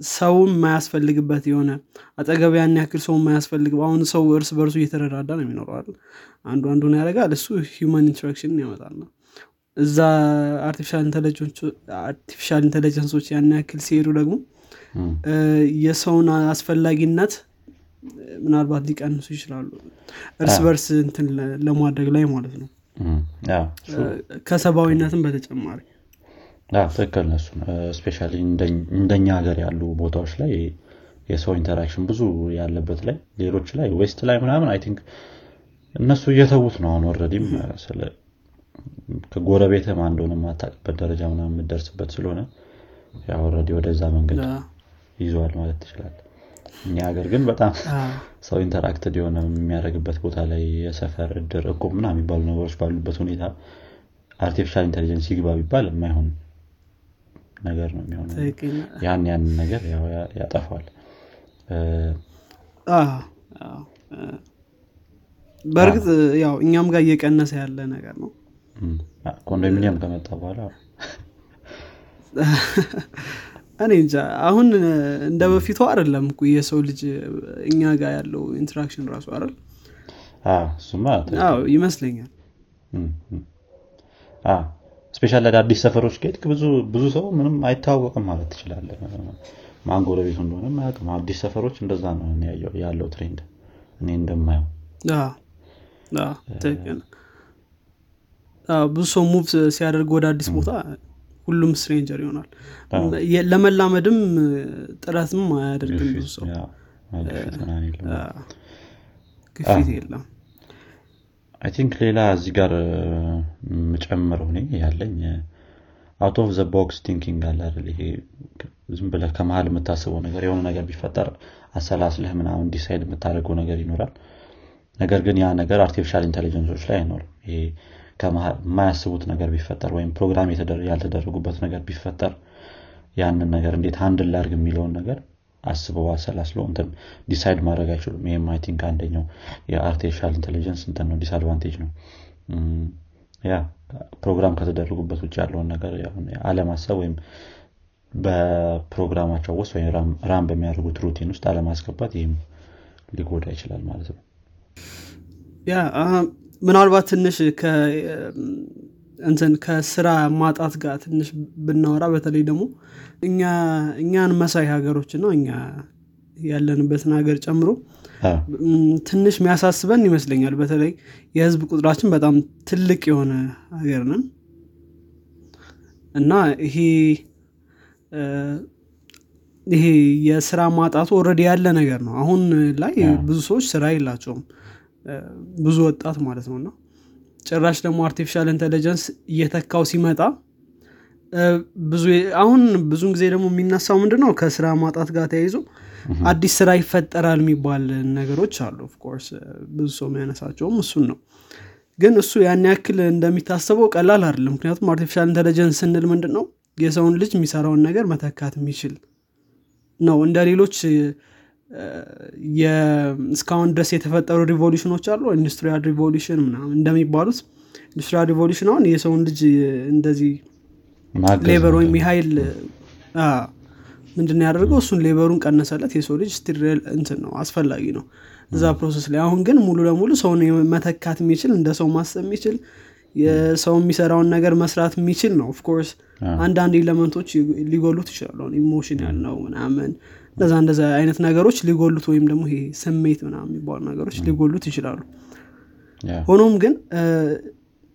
ሰውም የማያስፈልግበት የሆነ አጠገብ ያን ያክል ሰው የማያስፈልግ አሁን ሰው እርስ በርሱ እየተረዳዳ ነው የሚኖረው አይደል? አንዱ አንዱን ያደርጋል እሱ human interaction ያመጣል ነው እዛ artificial intelligence ኦች ያን ያክል ሲሄዱ ደግሞ የሰውን አስፈላጊነት ምናልባት ሊቀንሱ ይችላሉ። እርስ በርስ እንትን ለማድረግ ላይ ማለት ነው። ከሰብአዊነትም በተጨማሪ። ትክክል ነሱ specially እንደኛ ሀገር ያሉ ቦታዎች ላይ የሰው interaction ብዙ ያለበት ላይ ሌሎች ላይ west ላይ ምናምን I think እነሱ እየተዉት ነው አሁን already ም ከጎረቤትም እንደሆነ የማታውቅበት ደረጃ ምናምን የምደርስበት ስለሆነ already ወደዛ መንገድ ይዘዋል ማለት ትችላል እኛ ሀገር ግን በጣም ሰው interacted የሆነ የሚያደርግበት ቦታ ላይ የሰፈር እድር እቁብ ምናምን የሚባሉ ነገሮች ባሉበት ሁኔታ artificial intelligence ይግባ ቢባል የማይሆን ነገር ነው ትክክል። ያን ያንን ነገር ያው ያ- ያጠፋዋል እ፣ አ- አዎ። እ፣ በእርግጥ ያው እኛም ጋር እየቀነሰ ያለ ነገር ነው ኮንዶሚኒየም ከመጣ በኋላ እኔ እንጃ አሁን እንደ በፊቱ አይደለም የሰው ልጅ እኛ ጋር ያለው interaction ራሱ አይደል? ይመስለኛል። special አዳዲስ ሰፈሮች ከሄድክ ብዙ ሰው ምንም አይተዋወቅም ማለት ትችላለህ ማን ጎረቤቱ እንደሆነ አያውቅም። አዲስ ሰፈሮች እንደዛ ነው ያለው trend እኔ እንደማየው አዎ፣ አዎ፣ ትክክል። አዎ፣ ብዙ ሰው move ሲያደርግ ወደ አዲስ ቦታ ሁሉም stranger ይሆናል። ለመላመድም ጥረትም አያደርግም ብዙ ሰው። ግፊት የለም። I think ሌላ እዚህ ጋር የምጨምረው እኔ ያለኝ out of the box thinking አለ አይደል? ይሄ ዝም ብለህ ከመሀል የምታስበው ነገር የሆነ ነገር ቢፈጠር አሰላስለህ ምናምን decide የምታደርገው ነገር ይኖራል። ነገር ግን ያ ነገር artificial intelligence ኦች ላይ አይኖርም። ይሄ የማያስቡት ነገር ቢፈጠር ወይም ፕሮግራም ያልተደረጉበት ነገር ቢፈጠር ያንን ነገር እንዴት አንድ ላርግ የሚለውን ነገር አስበው አሰላስለው እንትን decide ማድረግ አይችሉም። ይህም I think አንደኛው የ artificial intelligence እንትን ነው disadvantage ነው። ያ ፕሮግራም ከተደረጉበት ውጭ ያለውን ነገር አለማሰብ ወይም በፕሮግራማቸው ውስጥ ወይም ራም- በሚያደርጉት routine ውስጥ አለማስገባት ይህም ሊጎዳ ይችላል ማለት ነው። ያ ምናልባት ትንሽ እንትን ከስራ ማጣት ጋር ትንሽ ብናወራ በተለይ ደግሞ እኛን መሳይ ሀገሮች ነው እኛ ያለንበትን ሀገር ጨምሮ ትንሽ የሚያሳስበን ይመስለኛል። በተለይ የህዝብ ቁጥራችን በጣም ትልቅ የሆነ ሀገር ነን። እና ይሄ ይሄ የስራ ማጣቱ ወረድ ያለ ነገር ነው። አሁን ላይ ብዙ ሰዎች ስራ የላቸውም ብዙ ወጣት ማለት ነው። እና ጭራሽ ደግሞ artificial intelligence እየተካው ሲመጣ ብዙ አሁን ብዙን ጊዜ ደግሞ የሚነሳው ምንድን ነው ከስራ ማጣት ጋር ተያይዞ አዲስ ስራ ይፈጠራል የሚባል ነገሮች አሉ። of course ብዙ ሰው የሚያነሳቸውም እሱን ነው። ግን እሱ ያን ያክል እንደሚታሰበው ቀላል አይደለም። ምክንያቱም artificial intelligence ስንል ምንድን ነው የሰውን ልጅ የሚሰራውን ነገር መተካት የሚችል ነው። እንደ ሌሎች እስካሁን ድረስ የተፈጠሩ revolution ኦች አሉ። industrial revolution ምናምን እንደሚባሉት industrial revolution አሁን የሰውን ልጅ እንደዚህ labor ወይም የሀይል ምንድን ያደርገው እሱን labor ኡን ቀነሰለት። የሰው ልጅ still እንትን ነው አስፈላጊ ነው እዛ process ላይ። አሁን ግን ሙሉ ለሙሉ ሰውን መተካት የሚችል እንደ ሰው ማሰብ የሚችል የሰው የሚሰራውን ነገር መስራት የሚችል ነው። of course አንዳንድ element ኦች ሊጎሉት ይችላሉ። emotion ያልነው ምናምን እንደዛ እንደዛ አይነት ነገሮች ሊጎሉት ወይም ደግሞ ይሄ ስሜት ምናምን የሚባሉ ነገሮች ሊጎሉት ይችላሉ። ሆኖም ግን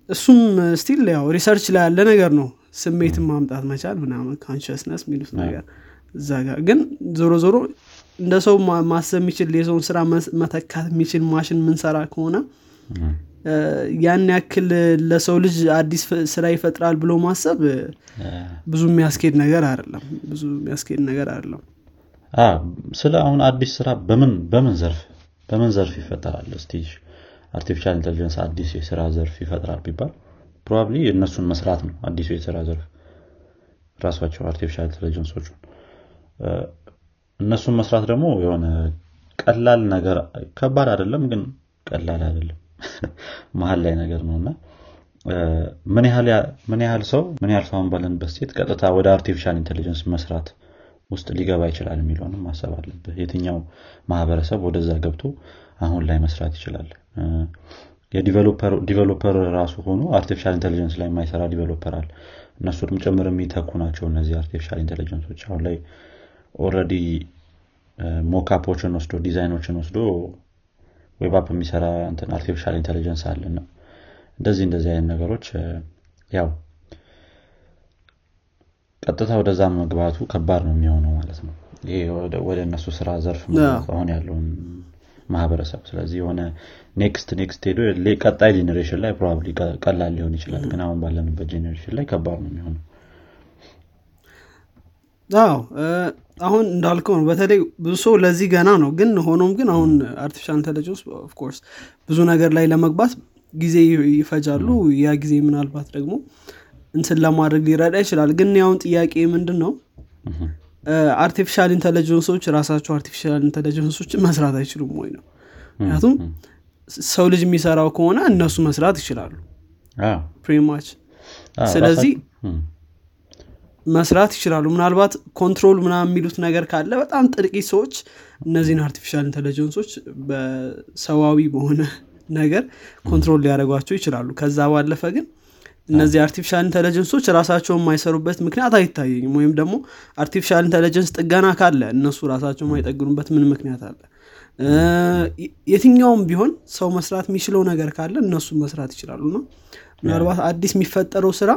እሱም still ያው research ላይ ያለ ነገር ነው። ስሜትን ማምጣት መቻል ምናምን consciousness የሚሉት ነገር እዛ ጋር። ግን ዞሮ ዞሮ እንደ ሰው ማሰብ የሚችል የሰውን ስራ መተካት የሚችል ማሽን ምንሰራ ከሆነ ያን ያክል ለሰው ልጅ አዲስ ስራ ይፈጥራል ብሎ ማሰብ ብዙ የሚያስኬድ ነገር አይደለም። ብዙ የሚያስኬድ ነገር አይደለም ስለ አሁን አዲስ ስራ በምን በምን ዘርፍ በምን ዘርፍ ይፈጠራል? እስቲ artificial intelligence አዲስ የስራ ዘርፍ ይፈጥራል ቢባል probably እነሱን መስራት ነው አዲሱ የስራ ዘርፍ ራሷቸው artificial intelligence ኦቹ እነሱን መስራት ደግሞ የሆነ ቀላል ነገር ከባድ አይደለም ግን ቀላል አይደለም። መሀል ላይ ነገር ነው እና ምን ያህል ሰው ምን ያህል ሰውን ባለንበት ሰዓት ቀጥታ ወደ artificial intelligence መስራት ውስጥ ሊገባ ይችላል የሚለውንም ማሰብ አለብህ። የትኛው ማህበረሰብ ወደዛ ገብቶ አሁን ላይ መስራት ይችላል? የ developer ራሱ ሆኖ artificial intelligence ላይ የማይሰራ developer አለ። እነሱንም ጭምር የሚተኩ ናቸው እነዚህ artificial intelligence ኦች አሁን ላይ already mockup ኦችን ወስዶ ዲዛይኖችን ወስዶ web app የሚሰራ artificial intelligence አለና እንደዚህ እንደዚህ አይነት ነገሮች ያው ቀጥታ ወደዛ መግባቱ ከባድ ነው የሚሆነው ማለት ነው። ይሄ ወደ እነሱ ስራ ዘርፍ አሁን ያለውን ማህበረሰብ ስለዚህ የሆነ next next ሄዶ ቀጣይ generation ላይ probably ቀላል ሊሆን ይችላል። ግን አሁን ባለንበት generation ላይ ከባድ ነው የሚሆነው። አዎ። አሁን እንዳልከው ነው። በተለይ ብዙ ሰው ለዚህ ገና ነው። ግን ሆኖም ግን አሁን artificial intelligence of course ብዙ ነገር ላይ ለመግባት ጊዜ ይፈጃሉ። ያ ጊዜ ምናልባት ደግሞ እንትን ለማድረግ ሊረዳ ይችላል። ግን ያሁን ጥያቄ ምንድን ነው artificial intelligence ኦች ራሳቸው artificial intelligence ኦችን መስራት አይችሉም ወይ ነው? ምክንያቱም ሰው ልጅ የሚሰራው ከሆነ እነሱ መስራት ይችላሉ። pretty much ስለዚህ መስራት ይችላሉ። ምናልባት control ምናምን የሚሉት ነገር ካለ በጣም ጥቂት ሰዎች እነዚህን artificial intelligence ኦች በሰዋዊ በሆነ ነገር control ሊያደርጓቸው ይችላሉ። ከዛ ባለፈ ግን እነዚህ artificial intelligence ኦች ራሳቸውን የማይሰሩበት ምክንያት አይታየኝም። ወይም ደግሞ artificial intelligence ጥገና ካለ እነሱ ራሳቸው የማይጠግኑበት ምን ምክንያት አለ? የትኛውም ቢሆን ሰው መስራት የሚችለው ነገር ካለ እነሱ መስራት ይችላሉ። ነው ምናልባት አዲስ የሚፈጠረው ስራ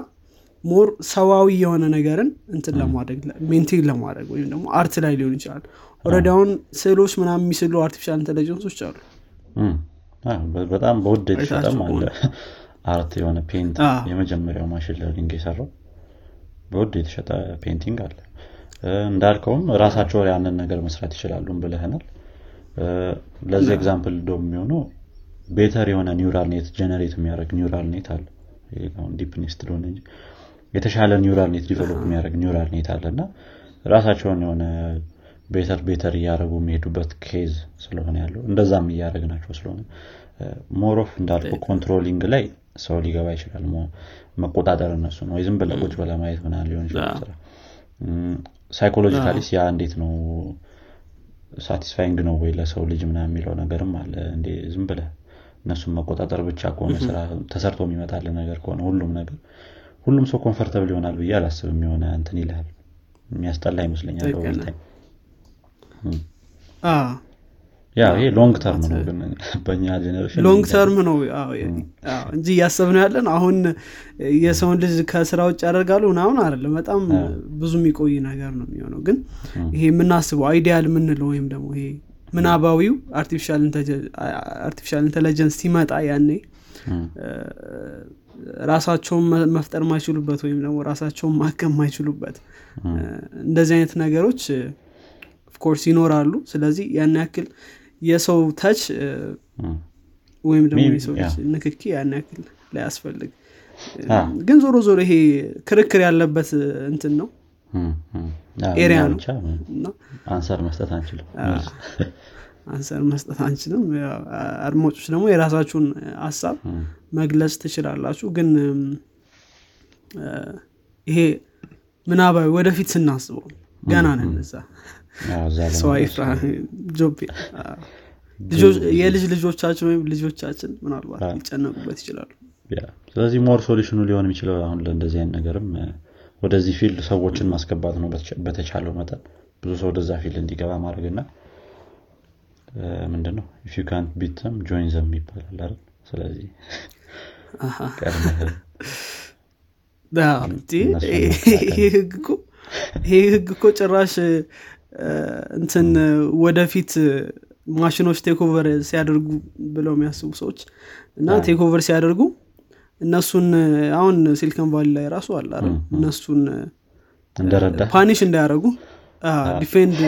more ሰዋዊ የሆነ ነገርን እንትን ለማድረግ maintain ለማድረግ ወይም ደግሞ art ላይ ሊሆን ይችላል። already አሁን ስዕሎች ምናምን የሚስሉ artificial intelligence ኦች አሉ። በጣም በውድ art የሆነ paint የመጀመሪያው machine learning የሰራው በውድ የተሸጠ painting አለ። እንዳልከውም ራሳቸው ያንን ነገር መስራት ይችላሉ ብለህናል። ለዚህ example ዶ የሚሆነው better የሆነ neural net generate የሚያደርግ neural net አለ። deepest ሊሆን እንጂ የተሻለ neural net develop የሚያደርግ neural net አለ እና ራሳቸውን የሆነ better better እያደረጉ የሚሄዱበት case ስለሆነ ያለው። እንደዛም እያደረግ ናቸው ስለሆነ more of እንዳልኩ controlling ላይ ሰው ሊገባ ይችላል። መቆጣጠር እነሱ ነው። ዝም ብለህ ቁጭ ብለህ ማየት ምናምን ሊሆን ይችላል ስራ። psychologically ያ እንዴት ነው satisfying ነው ወይ ለሰው ልጅ ምና የሚለው ነገርም አለ። እንዴ ዝም ብለህ እነሱን መቆጣጠር ብቻ ከሆነ ስራ ተሰርቶ የሚመጣል ነገር ከሆነ ሁሉም ነገር ሁሉም ሰው comfortable ይሆናል ብዬ አላስብም። የሆነ እንትን ይልሃል። የሚያስጠላ ይመስለኛል ይሄ long term ነው ግን generation long term ነው እንጂ እያሰብ ነው ያለን አሁን የሰውን ልጅ ከስራ ውጭ ያደርጋሉ ምናምን አይደለም። በጣም ብዙ የሚቆይ ነገር ነው የሚሆነው። ግን ይሄ የምናስበው ideal የምንለው ወይም ደግሞ ይሄ ምናባዊው artificial intelligence ሲመጣ ያኔ ራሳቸውን መፍጠር ማይችሉበት ወይም ደግሞ ራሳቸውን ማከም ማይችሉበት እንደዚህ አይነት ነገሮች of course ይኖራሉ። ስለዚህ ያን ያክል የሰው touch ወይም ደግሞ የሰው ንክኪ ያን ያክል ላያስፈልግ። ግን ዞሮ ዞሮ ይሄ ክርክር ያለበት እንትን ነው። ኤሪያ ነው። አንሰር መስጠት አንችልም። አንሰር መስጠት አንችልም። አድማጮች ደግሞ የራሳችሁን ሀሳብ መግለጽ ትችላላችሁ። ግን ይሄ ምናባዊ ወደፊት ስናስበው ገና ነን እዛ የልጅ ልጆቻችን ወይም ልጆቻችን ምናልባት ሊጨነቁበት ይችላሉ። ስለዚህ more solution ኑ ሊሆን የሚችለው አሁን ለእንደዚህ አይነት ነገርም ወደዚህ field ሰዎችን ማስገባት ነው በተቻለው መጠን። ብዙ ሰው ወደዛ field እንዲገባ ማድረግና ምንድነው? ኢፍ ዩ ካንት ቢት ዘም ጆይን ዘም ይባላል አይደል? ስለዚህ ይህ ህግ እኮ ጭራሽ እንትን ወደፊት ማሽኖች take over ሲያደርጉ ብለው የሚያስቡ ሰዎች እና take over ሲያደርጉ እነሱን አሁን Silicon Valley ላይ ራሱ አለ እነሱን punish እንዳያደረጉ defend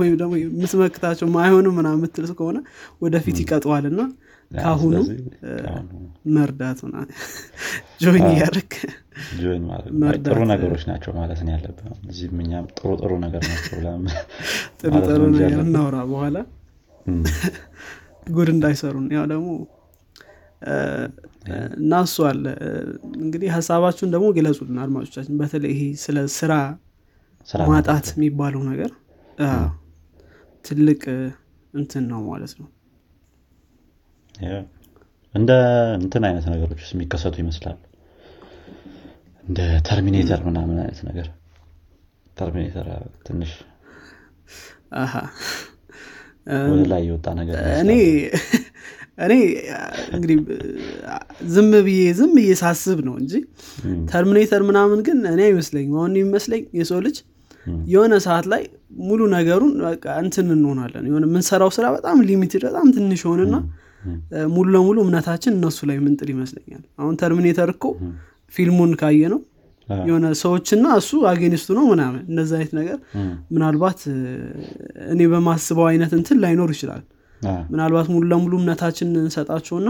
ወይም ደግሞ የምትመክታቸው ማይሆኑ ምና የምትል ከሆነ ወደፊት ይቀጡሃል እና ከአሁኑ መርዳት join እያደረግ ጥሩ ነገሮች ናቸው ማለት ነው ያለብን። እዚህም እኛም ጥሩ ጥሩ ነገር ናቸው ጥሩ ጥሩ ነገር እናውራ በኋላ ጉድ እንዳይሰሩን። ያው ደግሞ እና እሱ አለ። እንግዲህ ሀሳባችሁን ደግሞ ግለጹልን አድማጮቻችን። በተለይ ይሄ ስለ ስራ ማጣት የሚባለው ነገር ትልቅ እንትን ነው ማለት ነው እንደ እንትን አይነት ነገሮች ውስጥ የሚከሰቱ ይመስላል። እንደ ተርሚኔተር ምናምን አይነት ነገር። ተርሚኔተር ትንሽ ወደ ላይ የወጣ ነገር እኔ እኔ እንግዲህ ዝም ብዬ ዝም ብዬ ሳስብ ነው እንጂ ተርሚኔተር ምናምን ግን እኔ አይመስለኝም። አሁን የሚመስለኝ የሰው ልጅ የሆነ ሰዓት ላይ ሙሉ ነገሩን እንትን እንሆናለን። የሆነ የምንሰራው ስራ በጣም ሊሚትድ በጣም ትንሽ ሆንና ሙሉ ለሙሉ እምነታችን እነሱ ላይ ምንጥል ይመስለኛል። አሁን ተርሚኔተር እኮ ፊልሙን ካየ ነው የሆነ ሰዎችና እሱ አጌኒስቱ ነው ምናምን እንደዚ አይነት ነገር ምናልባት እኔ በማስበው አይነት እንትን ላይኖር ይችላል። ምናልባት ሙሉ ለሙሉ እምነታችን እንሰጣቸውና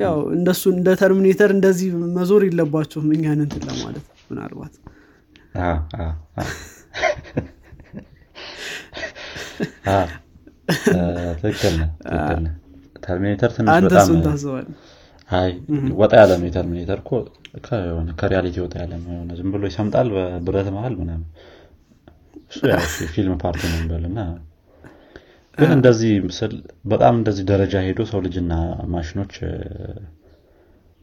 ያው እንደሱ እንደ ተርሚኔተር እንደዚህ መዞር የለባቸውም እኛን እንትን ለማለት ምናልባት። ትክክል ተርሚኔተር ትንሽ በጣም አይ ወጣ ያለ ነው የተርሚኔተር እኮ። ከሆነ ከሪያሊቲ ወጣ ያለ ነው የሆነ ዝም ብሎ ይሰምጣል በብረት መሀል ምናምን። እሱ ፊልም ፓርቲ ነው ግን እንደዚህ ምስል በጣም እንደዚህ ደረጃ ሄዶ ሰው ልጅና ማሽኖች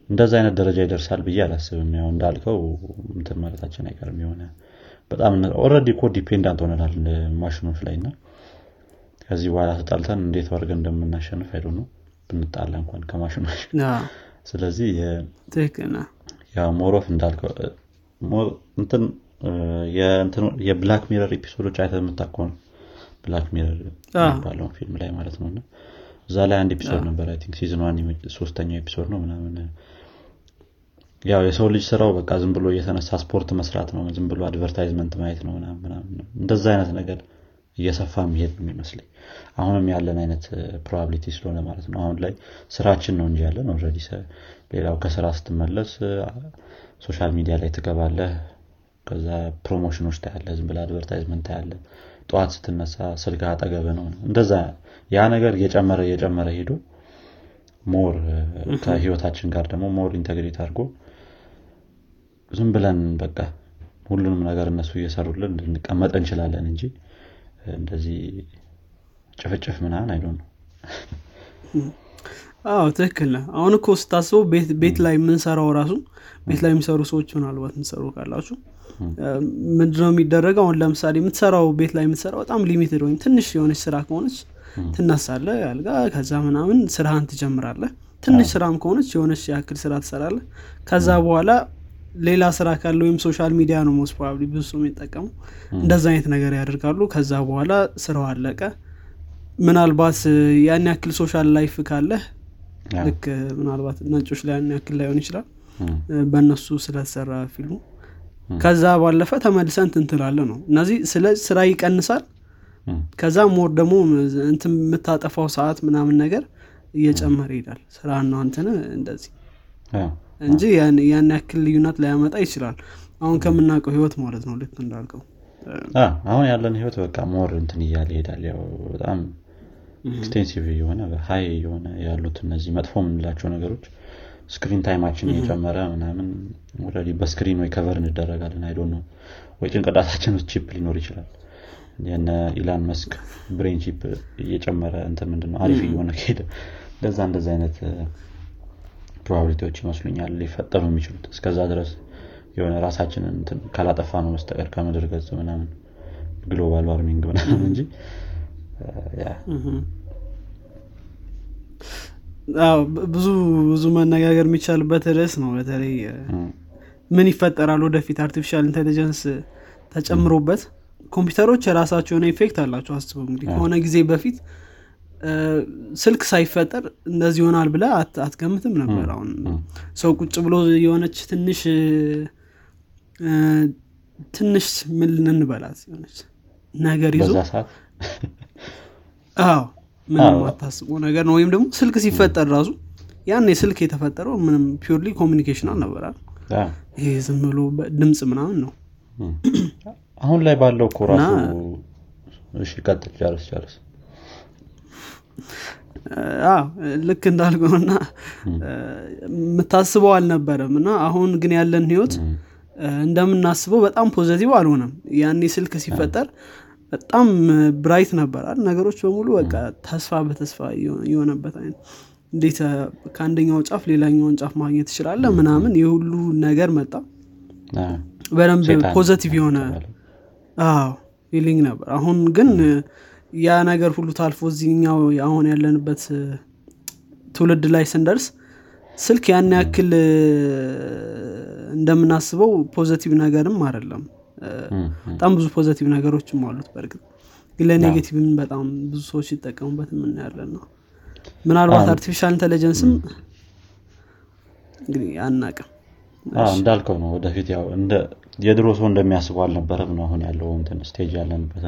እንደዚ አይነት ደረጃ ይደርሳል ብዬ አላስብም። ያው እንዳልከው እንትን ማለታችን አይቀርም የሆነ በጣም already እኮ dependent ሆነናል ማሽኖች ላይ እና ከዚህ በኋላ ተጣልተን እንዴት አድርገን እንደምናሸንፍ I don't know ብንጣላ እንኳን ከማሽኖች ስለዚህ more of እንዳልከው እንትን የ Black Mirror episode ኦች አይተህ የምታውቅ ከሆነ Black Mirror የሚባለውን ፊልም ላይ ማለት ነው። እዛ ላይ አንድ episode ነበር I think season one ሶስተኛው episode ነው ምናምን። ያው የሰው ልጅ ስራው በቃ ዝም ብሎ እየተነሳ ስፖርት መስራት ነው። ዝም ብሎ advertisement ማየት ነው ምናምን እንደዛ አይነት ነገር እየሰፋ የሚሄድ ነው የሚመስለኝ። አሁንም ያለን አይነት probability ስለሆነ ማለት ነው። አሁን ላይ ስራችን ነው እንጂ ያለን already ሌላው ከስራ ስትመለስ social media ላይ ትገባለህ ከዛ promotion ኦች ታያለ ዝም ብላ advertisement ታያለ ጠዋት ስትነሳ ስልክ አጠገበ ነው እንደዛ ያ ነገር እየጨመረ እየጨመረ ሄዶ more ከህይወታችን ጋር ደግሞ more integrate አድርጎ ዝም ብለን በቃ ሁሉንም ነገር እነሱ እየሰሩልን እንቀመጥ እንችላለን እንጂ እንደዚህ ጭፍጭፍ ምናምን I don't know አዎ ትክክል ነህ። አሁን እኮ ስታስበው ቤት ላይ የምንሰራው ራሱ ቤት ላይ የሚሰሩ ሰዎች ምናልባት የምትሰሩ ካላችሁ ምንድነው የሚደረገው? አሁን ለምሳሌ የምትሰራው ቤት ላይ የምትሰራው በጣም limited ወይም ትንሽ የሆነች ስራ ከሆነች ትነሳለ አልጋ ከዛ ምናምን ስራህን ትጀምራለህ። ትንሽ ስራም ከሆነች የሆነች ያክል ስራ ትሰራለህ። ከዛ በኋላ ሌላ ስራ ካለ ወይም social media ነው most probably ብዙ ሰው የሚጠቀሙ እንደዛ አይነት ነገር ያደርጋሉ። ከዛ በኋላ ስራው አለቀ። ምናልባት ያን ያክል social life ካለህ ልክ ምናልባት ነጮች ላይ ያን ያክል ላይሆን ይችላል። በእነሱ ስለተሰራ ፊልሙ። ከዛ ባለፈ ተመልሰን ትንትላለ ነው። እነዚህ ስለ ስራ ይቀንሳል። ከዛ more ደግሞ እንትን የምታጠፋው ሰዓት ምናምን ነገር እየጨመረ ይሄዳል። ስራና እንትን እንደዚህ እንጂ ያን ያክል ልዩነት ላያመጣ ይችላል። አሁን ከምናውቀው ህይወት ማለት ነው ልክ እንዳልከው። አሁን ያለን ህይወት በቃ more እንትን እያለ ይሄዳል። ያው በጣም extensive የሆነ high የሆነ ያሉት እነዚህ መጥፎ የምንላቸው ነገሮች screen time ኣችን እየጨመረ ምናምን already በ screen ወይ cover እንደረጋለን። I don't know ወይ ጭንቅላታችን ውስጥ chip ሊኖር ይችላል። የነ ኢላን መስክ brain chip እየጨመረ እንትን ምንድነው አሪፍ እየሆነ ከሄደ እንደዛ እንደዛ አይነት probability ዎች ይመስሉኛል ሊፈጠሩ የሚችሉት። እስከዛ ድረስ የሆነ ራሳችንን ካላጠፋ ነው በስተቀር ከምድር ገጽ ምናምን global warming ምናምን እንጂ ብዙ ብዙ መነጋገር የሚቻልበት ርዕስ ነው። በተለይ ምን ይፈጠራል ወደፊት? artificial intelligence ተጨምሮበት ኮምፒውተሮች የራሳቸው የሆነ effect አላቸው። አስበው እንግዲህ ከሆነ ጊዜ በፊት ስልክ ሳይፈጠር እንደዚህ ይሆናል ብለህ አትገምትም ነበር አሁን። ሰው ቁጭ ብሎ የሆነች ትንሽ ትንሽ ምን ልንበላት? የሆነች ነገር ይዞ አዎ። ምንም አታስበው ነገር ነው። ወይም ደግሞ ስልክ ሲፈጠር ራሱ ያን ስልክ የተፈጠረው ምንም purely communication ነበራላ ይሄ ዝም ብሎ ድምፅ ምናምን ነው። አሁን ላይ ባለው እኮ ራሱ እሺ ቀጥል ጨርስ ጨርስ ልክ እንዳልከውና የምታስበው አልነበረም እና አሁን ግን ያለን ህይወት እንደምናስበው በጣም positive አልሆነም። ያኔ ስልክ ሲፈጠር በጣም bright ነበራላ ነገሮች በሙሉ በቃ ተስፋ በተስፋ የሆነበት አይነት እንዴት ከአንደኛው ጫፍ ሌላኛውን ጫፍ ማግኘት ትችላለህ ምናምን የሁሉ ነገር መጣ። በደንብ positive የሆነ feeling ነበር። አሁን ግን ያ ነገር ሁሉ ታልፎ እዚህኛው አሁን ያለንበት ትውልድ ላይ ስንደርስ ስልክ ያን ያክል እንደምናስበው positive ነገርም አይደለም። በጣም ብዙ positive ነገሮችም አሉት በእርግጥ። ግን ለ negative ም በጣም ብዙ ሰዎች ይጠቀሙበት የምናየው ነው። ምናልባት artificial intelligence ም እንግዲህ አናቅም እንዳልከው ነው ወደፊት ያው የድሮ ሰው እንደሚያስበው አልነበረም ነው አሁን ያለው እንትን stage ያለንበት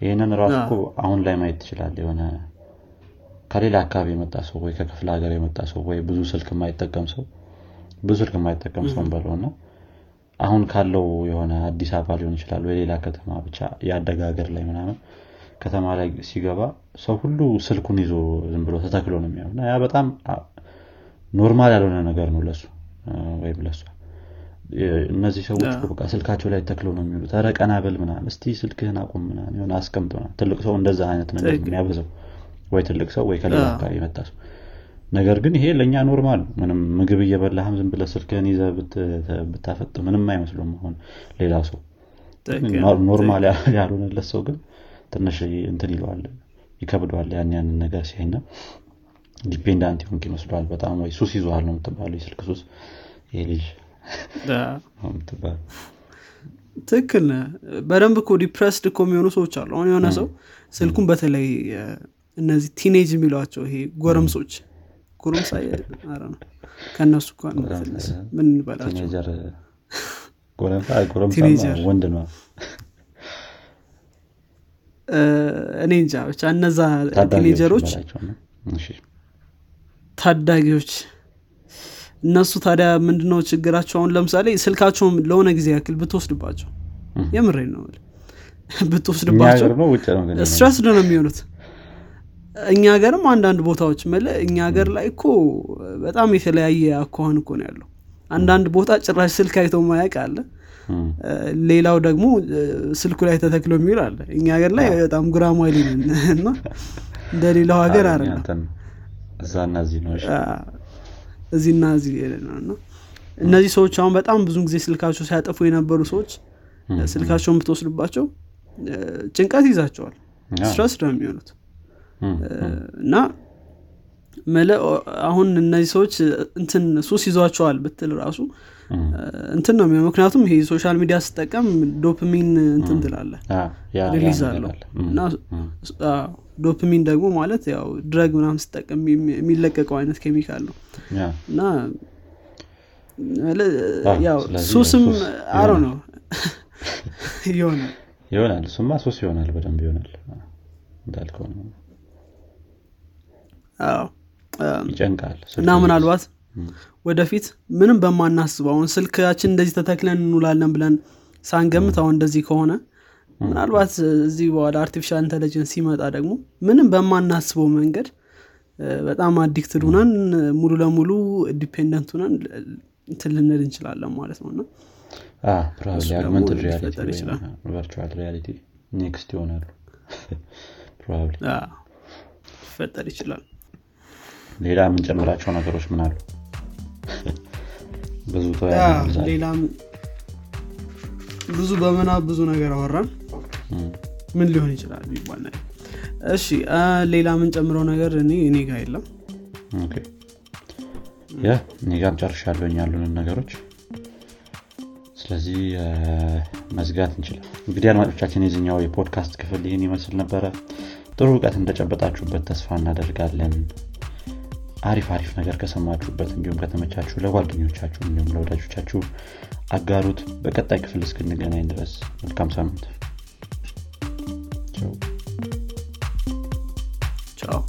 ይህንን ራሱ እኮ አሁን ላይ ማየት ትችላለህ የሆነ ከሌላ አካባቢ የመጣ ሰው ወይ ከክፍለ ሀገር የመጣ ሰው ወይ ብዙ ስልክ የማይጠቀም ሰው ብዙ ስልክ የማይጠቀም ሰው በለው እና አሁን ካለው የሆነ አዲስ አበባ ሊሆን ይችላል ወይ ሌላ ከተማ ብቻ ያደገ ሀገር ላይ ምናምን ከተማ ላይ ሲገባ ሰው ሁሉ ስልኩን ይዞ ዝም ብሎ ተተክሎ ነው የሚሆነ ያ በጣም normal ያልሆነ ነገር ነው ለሱ ወይም ለሷ እነዚህ ሰዎች በቃ ስልካቸው ላይ ተክለው ነው የሚሉት ኧረ ቀና በል ምናምን እስቲ ስልክህን አቁም ምናምን የሆነ አስቀምጥ ትልቅ ሰው እንደዛ አይነት ነገር የሚያበዛው ወይ ትልቅ ሰው ወይ ከሌላ አካባቢ የመጣ ሰው። ነገር ግን ይሄ ለእኛ normal ምንም ምግብ እየበላህም ዝም ብለህ ስልክህን ይዘህ ብታፈጥ ምንም አይመስሉም አሁን ሌላ ሰው። normal ያልሆነለት ሰው ግን ትንሽ እንትን ይለዋል ይከብደዋል ያን ያንን ነገር ሲያይና dependent ሆንክ ይመስለዋል። በጣም ወይ ሱስ ይዘዋል ነው የምትባሉ የስልክ ሱስ። ይሄ ልጅ ትክክል በደንብ እኮ depressed እኮ የሚሆኑ ሰዎች አሉ። አሁን የሆነ ሰው ስልኩን በተለይ እነዚህ teenage የሚሏቸው ይሄ ጎረምሶች ጎረምሳ ነው። ከእነሱ ምን እንበላቸው? ወንድ ነው። እኔ እንጃ። ብቻ እነዛ teenager ኦች ታዳጊዎች እነሱ ታዲያ ምንድነው ችግራቸው? አሁን ለምሳሌ ስልካቸውን ለሆነ ጊዜ ያክል ብትወስድባቸው። የምሬ ነው ብትወስድባቸው ስትረስ ነው የሚሆኑት። እኛ ሀገርም አንዳንድ ቦታዎች መለ እኛ ሀገር ላይ እኮ በጣም የተለያየ አኳኋን እኮ ነው ያለው። አንዳንድ ቦታ ጭራሽ ስልክ አይተው ማያቅ አለ። ሌላው ደግሞ ስልኩ ላይ ተተክሎ የሚውል አለ። እኛ ሀገር ላይ በጣም ጉራማይሊ እና እንደ ሌላው ሀገር አይደለም። እዛና እዚህ ነው እዚህና እዚህ ነው እና እነዚህ ሰዎች አሁን በጣም ብዙ ጊዜ ስልካቸው ሲያጠፉ የነበሩ ሰዎች ስልካቸውን ብትወስድባቸው ጭንቀት ይዛቸዋል። stress ነው የሚሆኑት። እና ምልህ አሁን እነዚህ ሰዎች እንትን ሱስ ይዟቸዋል ብትል ራሱ እንትን ነው የሚሆነው። ምክንያቱም ይሄ social media ስጠቀም ዶፕሚን እንትን ትላለህ release አለው። እና ዶፕሚን ደግሞ ማለት ያው drug ምናምን ስጠቀም የሚ- የሚለቀቀው አይነት ኬሚካል ነው። እና ያው ሱስም ሱስ አሮ ነው። ይሆናል። ይሆናል። እሱማ ሱስ ይሆናል በደንብ ይሆናል። እንዳልከው ነው። ይጨንቃል። እና ምናልባት ወደፊት ምንም በማናስበው አሁን ስልካችን እንደዚህ ተተክለን እንውላለን ብለን ሳንገምት አሁን እንደዚህ ከሆነ ምናልባት እዚህ በኋላ artificial intelligence ሲመጣ ደግሞ ምንም በማናስበው መንገድ በጣም addicted ሁነን ሙሉ ለሙሉ dependent ሁነን እንትን ልንል እንችላለን ማለት ነው። እና virtual reality next ይሆናሉ። ሊፈጠር ይችላል። ሌላ የምንጨምራቸው ነገሮች ምን አሉ ብዙ ሌላም ብዙ በምናብ ብዙ ነገር አወራን። ምን ሊሆን ይችላል የሚባል ነገር እሺ ሌላ የምንጨምረው ነገር እኔ እኔ ጋር የለም። ያ እኔ ጋም ጨርሻለሁኝ ያሉንን ነገሮች። ስለዚህ መዝጋት እንችላል እንግዲህ አድማጮቻችን የዚኛው የፖድካስት ክፍል ይህን ይመስል ነበረ። ጥሩ እውቀት እንደጨበጣችሁበት ተስፋ እናደርጋለን አሪፍ አሪፍ ነገር ከሰማችሁበት እንዲሁም ከተመቻችሁ ለጓደኞቻችሁ እንዲሁም ለወዳጆቻችሁ አጋሩት። በቀጣይ ክፍል እስክንገናኝ ድረስ መልካም ሳምንት። ቻው